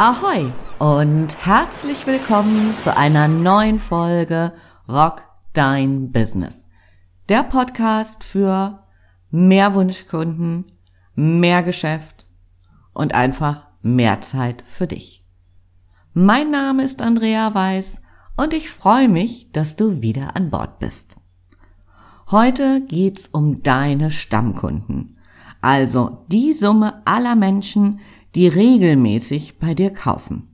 Ahoi und herzlich willkommen zu einer neuen Folge Rock Dein Business. Der Podcast für mehr Wunschkunden, mehr Geschäft und einfach mehr Zeit für dich. Mein Name ist Andrea Weiß und ich freue mich, dass du wieder an Bord bist. Heute geht's um deine Stammkunden, also die Summe aller Menschen, die regelmäßig bei dir kaufen.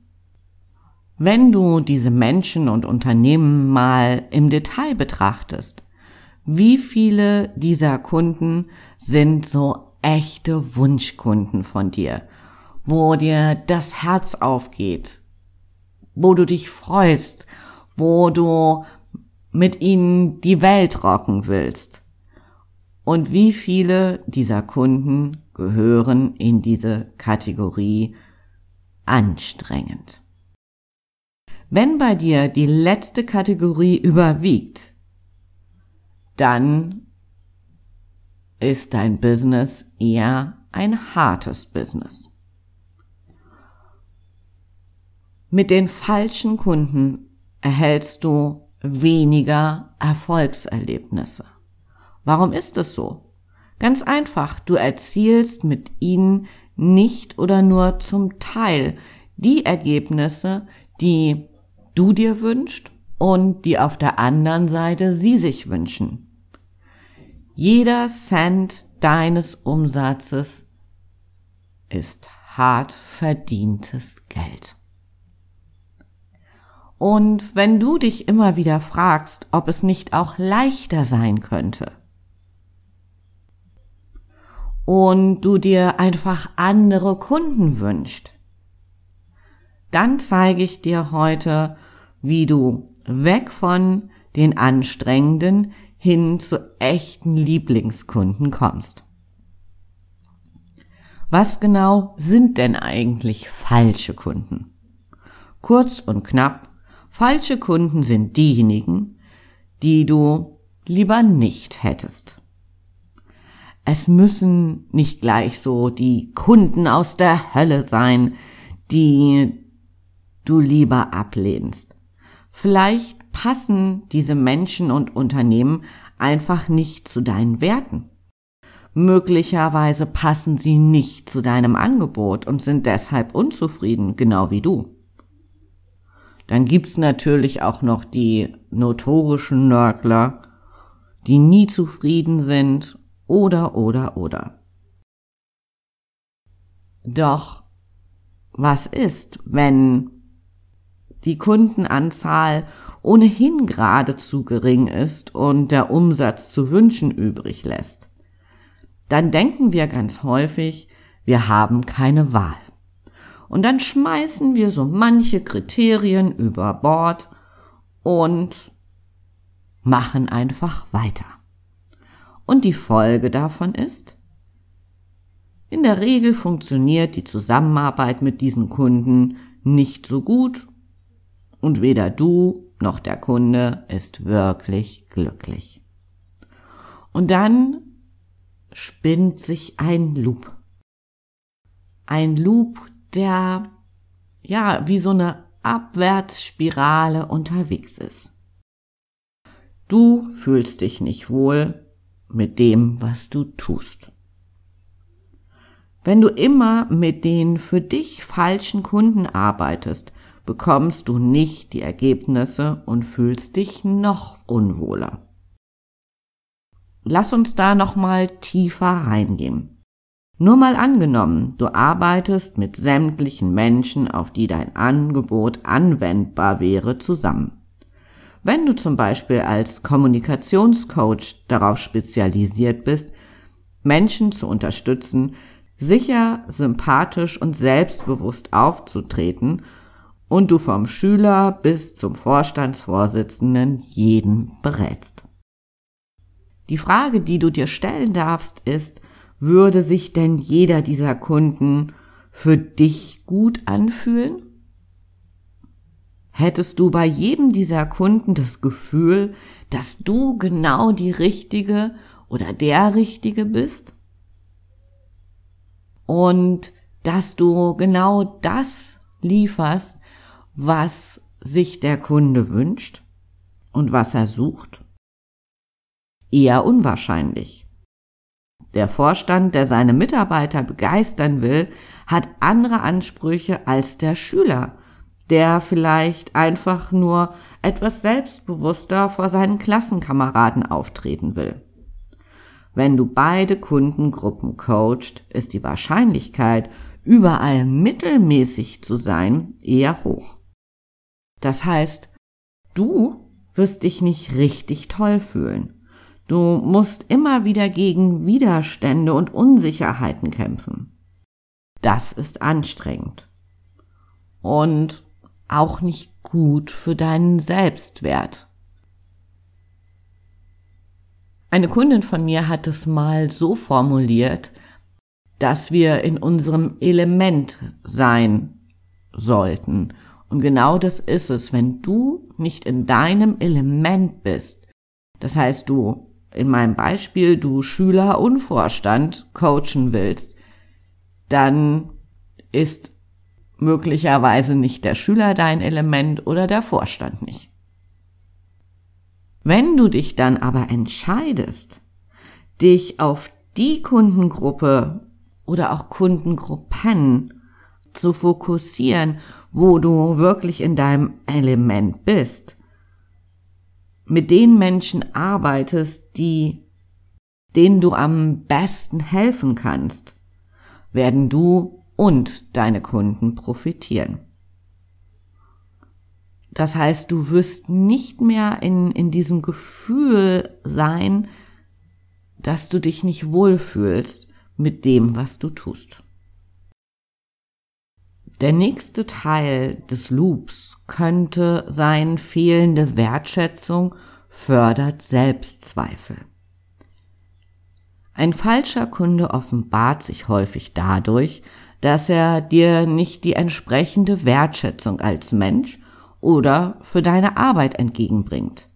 Wenn du diese Menschen und Unternehmen mal im Detail betrachtest, wie viele dieser Kunden sind so echte Wunschkunden von dir, wo dir das Herz aufgeht, wo du dich freust, wo du mit ihnen die Welt rocken willst. Und wie viele dieser Kunden gehören in diese Kategorie anstrengend? Wenn bei dir die letzte Kategorie überwiegt, dann ist dein Business eher ein hartes Business. Mit den falschen Kunden erhältst du weniger Erfolgserlebnisse. Warum ist es so? Ganz einfach, du erzielst mit ihnen nicht oder nur zum Teil die Ergebnisse, die du dir wünschst und die auf der anderen Seite sie sich wünschen. Jeder Cent deines Umsatzes ist hart verdientes Geld. Und wenn du dich immer wieder fragst, ob es nicht auch leichter sein könnte, und du dir einfach andere Kunden wünscht, dann zeige ich dir heute, wie du weg von den anstrengenden hin zu echten Lieblingskunden kommst. Was genau sind denn eigentlich falsche Kunden? Kurz und knapp, falsche Kunden sind diejenigen, die du lieber nicht hättest. Es müssen nicht gleich so die Kunden aus der Hölle sein, die du lieber ablehnst. Vielleicht passen diese Menschen und Unternehmen einfach nicht zu deinen Werten. Möglicherweise passen sie nicht zu deinem Angebot und sind deshalb unzufrieden, genau wie du. Dann gibt's natürlich auch noch die notorischen Nörgler, die nie zufrieden sind oder, oder, oder. Doch was ist, wenn die Kundenanzahl ohnehin geradezu gering ist und der Umsatz zu wünschen übrig lässt? Dann denken wir ganz häufig, wir haben keine Wahl. Und dann schmeißen wir so manche Kriterien über Bord und machen einfach weiter. Und die Folge davon ist, in der Regel funktioniert die Zusammenarbeit mit diesen Kunden nicht so gut und weder du noch der Kunde ist wirklich glücklich. Und dann spinnt sich ein Loop. Ein Loop, der ja wie so eine Abwärtsspirale unterwegs ist. Du fühlst dich nicht wohl, mit dem, was du tust. Wenn du immer mit den für dich falschen Kunden arbeitest, bekommst du nicht die Ergebnisse und fühlst dich noch unwohler. Lass uns da noch mal tiefer reingehen. Nur mal angenommen, du arbeitest mit sämtlichen Menschen, auf die dein Angebot anwendbar wäre, zusammen. Wenn du zum Beispiel als Kommunikationscoach darauf spezialisiert bist, Menschen zu unterstützen, sicher, sympathisch und selbstbewusst aufzutreten und du vom Schüler bis zum Vorstandsvorsitzenden jeden berätst. Die Frage, die du dir stellen darfst, ist, würde sich denn jeder dieser Kunden für dich gut anfühlen? Hättest du bei jedem dieser Kunden das Gefühl, dass du genau die Richtige oder der Richtige bist? Und dass du genau das lieferst, was sich der Kunde wünscht und was er sucht? Eher unwahrscheinlich. Der Vorstand, der seine Mitarbeiter begeistern will, hat andere Ansprüche als der Schüler, der vielleicht einfach nur etwas selbstbewusster vor seinen Klassenkameraden auftreten will. Wenn du beide Kundengruppen coacht, ist die Wahrscheinlichkeit, überall mittelmäßig zu sein, eher hoch. Das heißt, du wirst dich nicht richtig toll fühlen. Du musst immer wieder gegen Widerstände und Unsicherheiten kämpfen. Das ist anstrengend. Und auch nicht gut für deinen Selbstwert. Eine Kundin von mir hat es mal so formuliert, dass wir in unserem Element sein sollten. Und genau das ist es, wenn du nicht in deinem Element bist. Das heißt, du, in meinem Beispiel, du Schüler und Vorstand coachen willst, dann ist möglicherweise nicht der Schüler dein Element oder der Vorstand nicht. Wenn du dich dann aber entscheidest, dich auf die Kundengruppe oder auch Kundengruppen zu fokussieren, wo du wirklich in deinem Element bist, mit den Menschen arbeitest, die, denen du am besten helfen kannst, werden du und deine Kunden profitieren. Das heißt, du wirst nicht mehr in, in diesem Gefühl sein, dass du dich nicht wohlfühlst mit dem, was du tust. Der nächste Teil des Loops könnte sein, fehlende Wertschätzung fördert Selbstzweifel. Ein falscher Kunde offenbart sich häufig dadurch, dass er dir nicht die entsprechende Wertschätzung als Mensch oder für deine Arbeit entgegenbringt.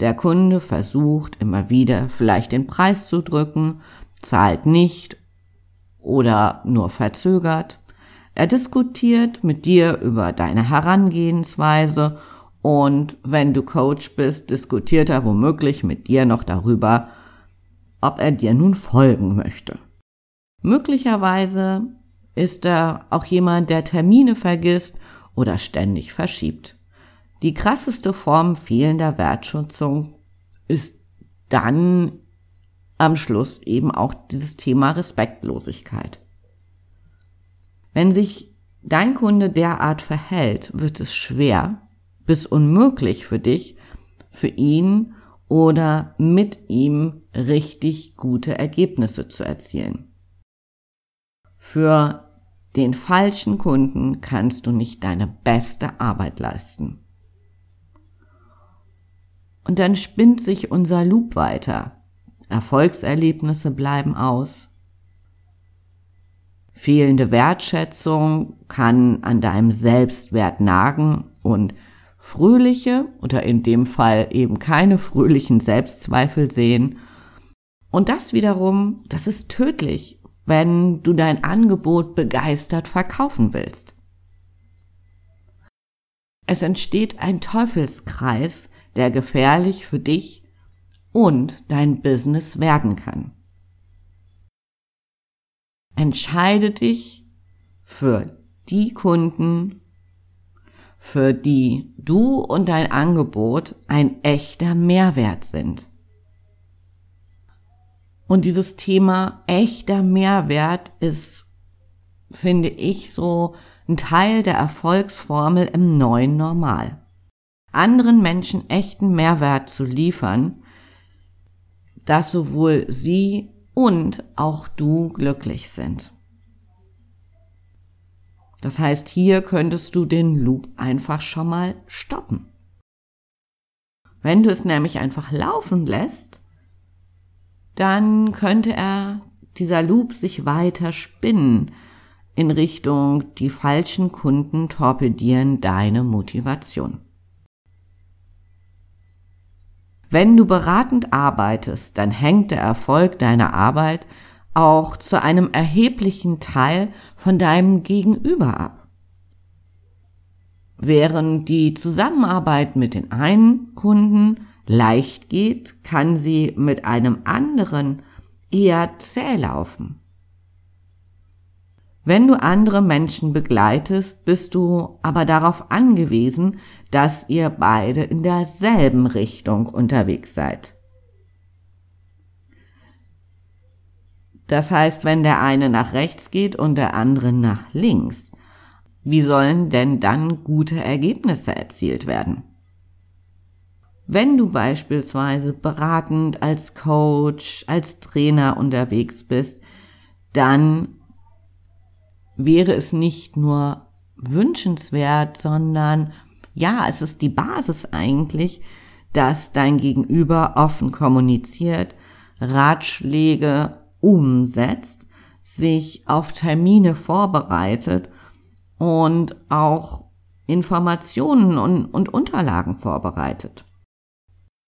Der Kunde versucht immer wieder vielleicht den Preis zu drücken, zahlt nicht oder nur verzögert. Er diskutiert mit dir über deine Herangehensweise und wenn du Coach bist, diskutiert er womöglich mit dir noch darüber, ob er dir nun folgen möchte. Möglicherweise ist er auch jemand, der Termine vergisst oder ständig verschiebt. Die krasseste Form fehlender Wertschätzung ist dann am Schluss eben auch dieses Thema Respektlosigkeit. Wenn sich dein Kunde derart verhält, wird es schwer bis unmöglich für dich, für ihn oder mit ihm richtig gute Ergebnisse zu erzielen. Für den falschen Kunden kannst du nicht deine beste Arbeit leisten. Und dann spinnt sich unser Loop weiter. Erfolgserlebnisse bleiben aus. Fehlende Wertschätzung kann an deinem Selbstwert nagen und fröhliche oder in dem Fall eben keine fröhlichen Selbstzweifel sehen. Und das wiederum, das ist tödlich wenn du dein Angebot begeistert verkaufen willst. Es entsteht ein Teufelskreis, der gefährlich für dich und dein Business werden kann. Entscheide dich für die Kunden, für die du und dein Angebot ein echter Mehrwert sind. Und dieses Thema echter Mehrwert ist, finde ich, so ein Teil der Erfolgsformel im neuen Normal. Anderen Menschen echten Mehrwert zu liefern, dass sowohl sie und auch du glücklich sind. Das heißt, hier könntest du den Loop einfach schon mal stoppen. Wenn du es nämlich einfach laufen lässt, dann könnte er dieser Loop sich weiter spinnen in Richtung die falschen Kunden torpedieren deine Motivation. Wenn du beratend arbeitest, dann hängt der Erfolg deiner Arbeit auch zu einem erheblichen Teil von deinem Gegenüber ab. Während die Zusammenarbeit mit den einen Kunden leicht geht, kann sie mit einem anderen eher zäh laufen. Wenn du andere Menschen begleitest, bist du aber darauf angewiesen, dass ihr beide in derselben Richtung unterwegs seid. Das heißt, wenn der eine nach rechts geht und der andere nach links, wie sollen denn dann gute Ergebnisse erzielt werden? Wenn du beispielsweise beratend als Coach, als Trainer unterwegs bist, dann wäre es nicht nur wünschenswert, sondern ja, es ist die Basis eigentlich, dass dein Gegenüber offen kommuniziert, Ratschläge umsetzt, sich auf Termine vorbereitet und auch Informationen und, und Unterlagen vorbereitet.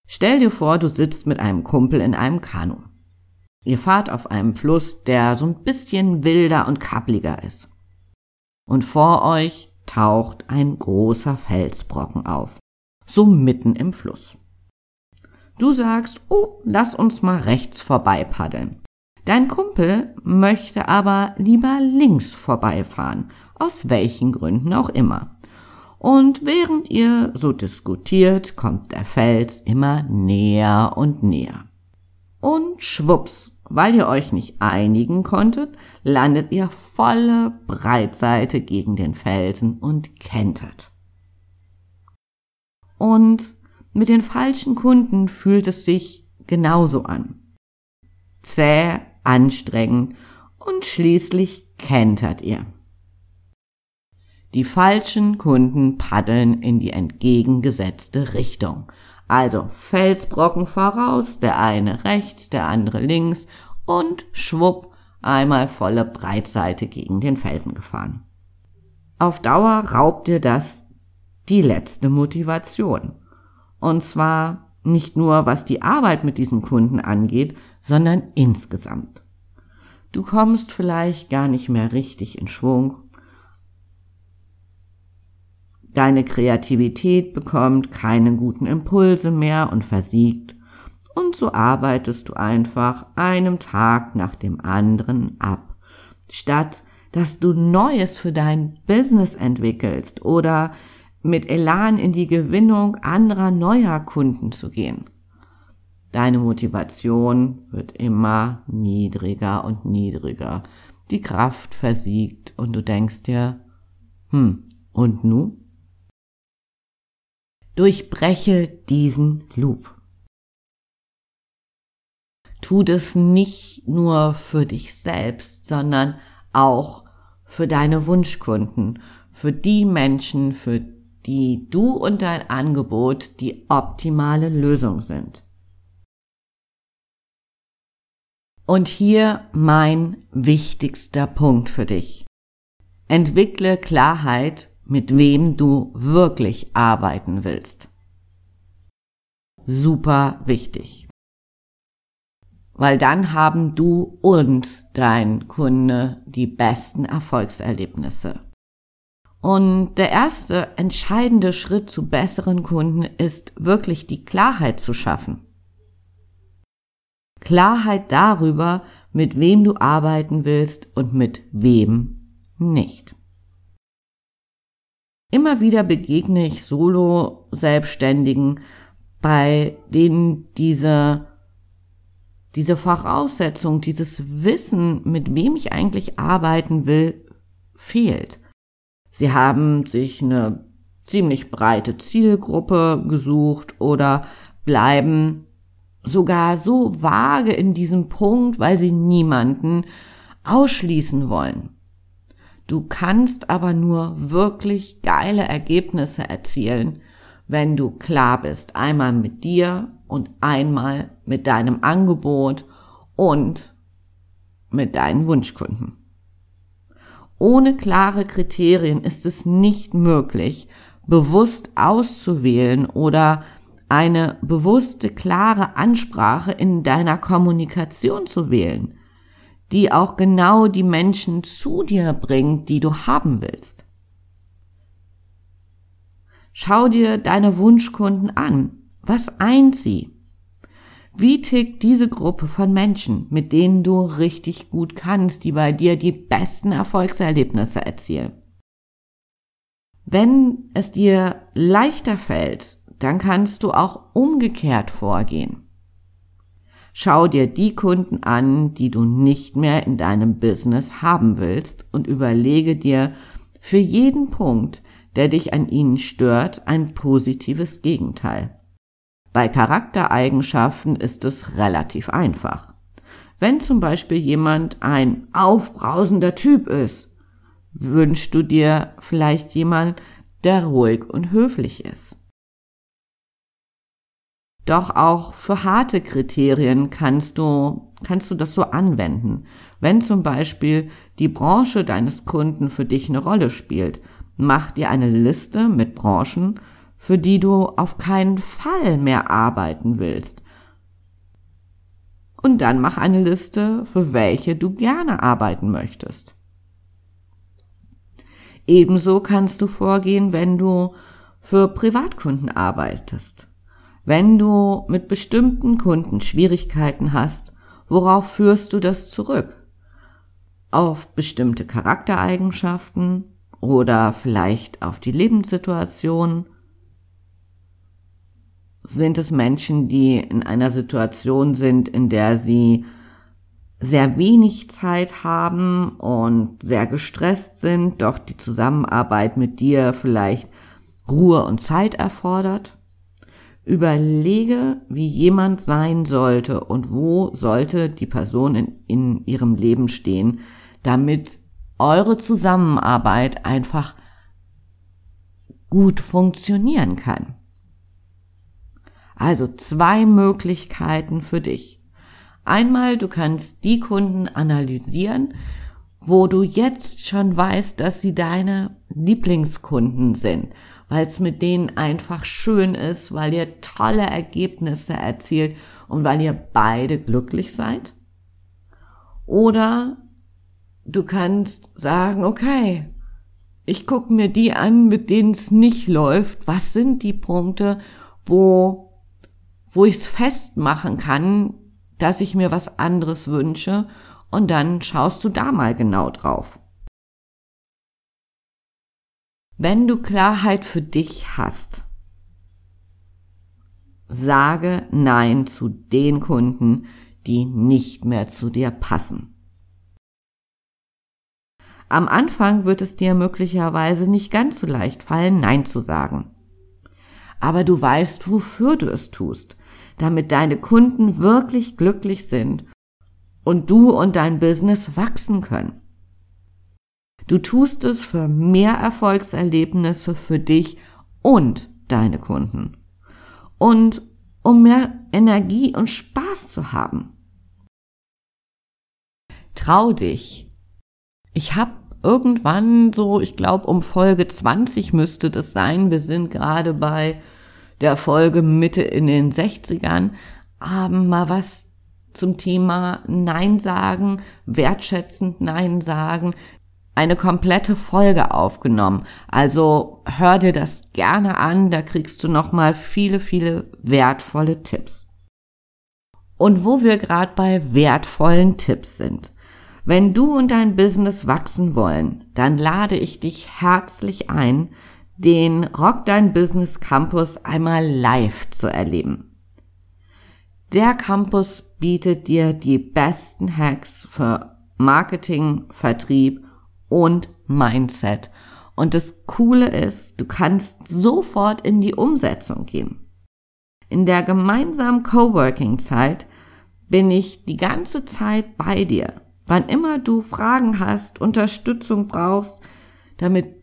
Stell dir vor, du sitzt mit einem Kumpel in einem Kanu. Ihr fahrt auf einem Fluss, der so ein bisschen wilder und kappliger ist. Und vor euch taucht ein großer Felsbrocken auf, so mitten im Fluss. Du sagst, oh, lass uns mal rechts vorbei paddeln. Dein Kumpel möchte aber lieber links vorbeifahren, aus welchen Gründen auch immer. Und während ihr so diskutiert, kommt der Fels immer näher und näher. Und schwupps, weil ihr euch nicht einigen konntet, landet ihr volle Breitseite gegen den Felsen und kentert. Und mit den falschen Kunden fühlt es sich genauso an. Zäh, anstrengend und schließlich kentert ihr. Die falschen Kunden paddeln in die entgegengesetzte Richtung. Also Felsbrocken voraus, der eine rechts, der andere links und schwupp einmal volle Breitseite gegen den Felsen gefahren. Auf Dauer raubt dir das die letzte Motivation. Und zwar nicht nur was die Arbeit mit diesem Kunden angeht, sondern insgesamt. Du kommst vielleicht gar nicht mehr richtig in Schwung. Deine Kreativität bekommt keine guten Impulse mehr und versiegt. Und so arbeitest du einfach einem Tag nach dem anderen ab, statt dass du Neues für dein Business entwickelst oder mit Elan in die Gewinnung anderer neuer Kunden zu gehen. Deine Motivation wird immer niedriger und niedriger. Die Kraft versiegt und du denkst dir, hm, und nu? Durchbreche diesen Loop. Tu das nicht nur für dich selbst, sondern auch für deine Wunschkunden, für die Menschen, für die du und dein Angebot die optimale Lösung sind. Und hier mein wichtigster Punkt für dich. Entwickle Klarheit, mit wem du wirklich arbeiten willst. Super wichtig. Weil dann haben du und dein Kunde die besten Erfolgserlebnisse. Und der erste entscheidende Schritt zu besseren Kunden ist wirklich die Klarheit zu schaffen. Klarheit darüber, mit wem du arbeiten willst und mit wem nicht. Immer wieder begegne ich Solo-Selbstständigen, bei denen diese, diese Voraussetzung, dieses Wissen, mit wem ich eigentlich arbeiten will, fehlt. Sie haben sich eine ziemlich breite Zielgruppe gesucht oder bleiben sogar so vage in diesem Punkt, weil sie niemanden ausschließen wollen. Du kannst aber nur wirklich geile Ergebnisse erzielen, wenn du klar bist, einmal mit dir und einmal mit deinem Angebot und mit deinen Wunschkunden. Ohne klare Kriterien ist es nicht möglich, bewusst auszuwählen oder eine bewusste, klare Ansprache in deiner Kommunikation zu wählen, die auch genau die Menschen zu dir bringt, die du haben willst. Schau dir deine Wunschkunden an. Was eint sie? Wie tickt diese Gruppe von Menschen, mit denen du richtig gut kannst, die bei dir die besten Erfolgserlebnisse erzielen? Wenn es dir leichter fällt, dann kannst du auch umgekehrt vorgehen. Schau dir die Kunden an, die du nicht mehr in deinem Business haben willst und überlege dir für jeden Punkt, der dich an ihnen stört, ein positives Gegenteil. Bei Charaktereigenschaften ist es relativ einfach. Wenn zum Beispiel jemand ein aufbrausender Typ ist, wünschst du dir vielleicht jemand, der ruhig und höflich ist. Doch auch für harte Kriterien kannst du, kannst du das so anwenden. Wenn zum Beispiel die Branche deines Kunden für dich eine Rolle spielt, mach dir eine Liste mit Branchen, für die du auf keinen Fall mehr arbeiten willst. Und dann mach eine Liste, für welche du gerne arbeiten möchtest. Ebenso kannst du vorgehen, wenn du für Privatkunden arbeitest. Wenn du mit bestimmten Kunden Schwierigkeiten hast, worauf führst du das zurück? Auf bestimmte Charaktereigenschaften oder vielleicht auf die Lebenssituation? Sind es Menschen, die in einer Situation sind, in der sie sehr wenig Zeit haben und sehr gestresst sind, doch die Zusammenarbeit mit dir vielleicht Ruhe und Zeit erfordert? Überlege, wie jemand sein sollte und wo sollte die Person in, in ihrem Leben stehen, damit eure Zusammenarbeit einfach gut funktionieren kann. Also zwei Möglichkeiten für dich. Einmal, du kannst die Kunden analysieren, wo du jetzt schon weißt, dass sie deine Lieblingskunden sind weil es mit denen einfach schön ist, weil ihr tolle Ergebnisse erzielt und weil ihr beide glücklich seid. Oder du kannst sagen, okay, ich gucke mir die an, mit denen es nicht läuft. Was sind die Punkte, wo, wo ich es festmachen kann, dass ich mir was anderes wünsche? Und dann schaust du da mal genau drauf. Wenn du Klarheit für dich hast, sage Nein zu den Kunden, die nicht mehr zu dir passen. Am Anfang wird es dir möglicherweise nicht ganz so leicht fallen, Nein zu sagen. Aber du weißt, wofür du es tust, damit deine Kunden wirklich glücklich sind und du und dein Business wachsen können. Du tust es für mehr Erfolgserlebnisse für dich und deine Kunden. Und um mehr Energie und Spaß zu haben. Trau dich. Ich habe irgendwann so, ich glaube um Folge 20 müsste das sein, wir sind gerade bei der Folge Mitte in den 60ern, haben mal was zum Thema Nein sagen, wertschätzend Nein sagen, eine komplette Folge aufgenommen. Also hör dir das gerne an, da kriegst du nochmal viele, viele wertvolle Tipps. Und wo wir gerade bei wertvollen Tipps sind. Wenn du und dein Business wachsen wollen, dann lade ich dich herzlich ein, den Rock Dein Business Campus einmal live zu erleben. Der Campus bietet dir die besten Hacks für Marketing, Vertrieb und Mindset. Und das Coole ist, du kannst sofort in die Umsetzung gehen. In der gemeinsamen Coworking-Zeit bin ich die ganze Zeit bei dir. Wann immer du Fragen hast, Unterstützung brauchst, damit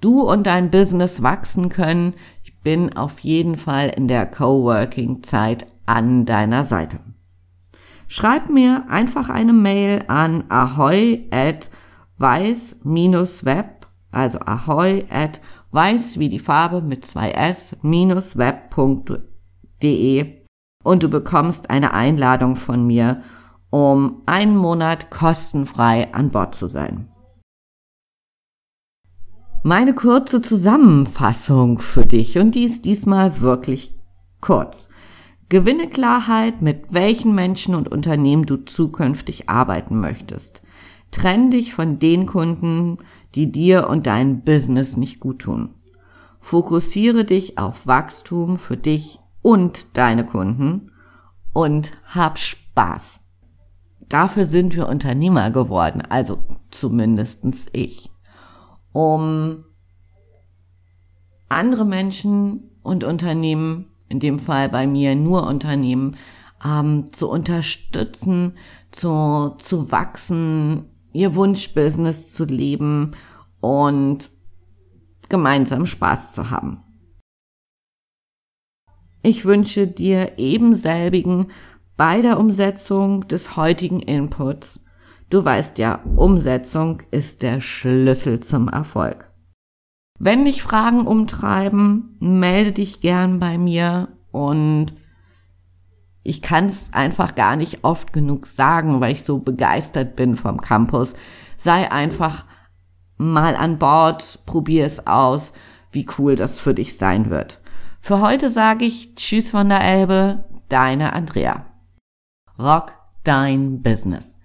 du und dein Business wachsen können, ich bin auf jeden Fall in der Coworking-Zeit an deiner Seite. Schreib mir einfach eine Mail an ahoy weiß-web, also ahoy at weiß wie die Farbe mit zwei s web.de und du bekommst eine Einladung von mir, um einen Monat kostenfrei an Bord zu sein. Meine kurze Zusammenfassung für dich und die ist diesmal wirklich kurz. Gewinne Klarheit, mit welchen Menschen und Unternehmen du zukünftig arbeiten möchtest. Trenn dich von den Kunden, die dir und dein Business nicht gut tun. Fokussiere dich auf Wachstum für dich und deine Kunden und hab Spaß. Dafür sind wir Unternehmer geworden, also zumindestens ich um andere Menschen und Unternehmen, in dem Fall bei mir nur Unternehmen, ähm, zu unterstützen, zu, zu wachsen, ihr Wunschbusiness zu leben und gemeinsam Spaß zu haben. Ich wünsche dir ebenselbigen bei der Umsetzung des heutigen Inputs Du weißt ja, Umsetzung ist der Schlüssel zum Erfolg. Wenn dich Fragen umtreiben, melde dich gern bei mir und ich kann es einfach gar nicht oft genug sagen, weil ich so begeistert bin vom Campus. Sei einfach mal an Bord, probier es aus, wie cool das für dich sein wird. Für heute sage ich Tschüss von der Elbe, deine Andrea. Rock dein Business.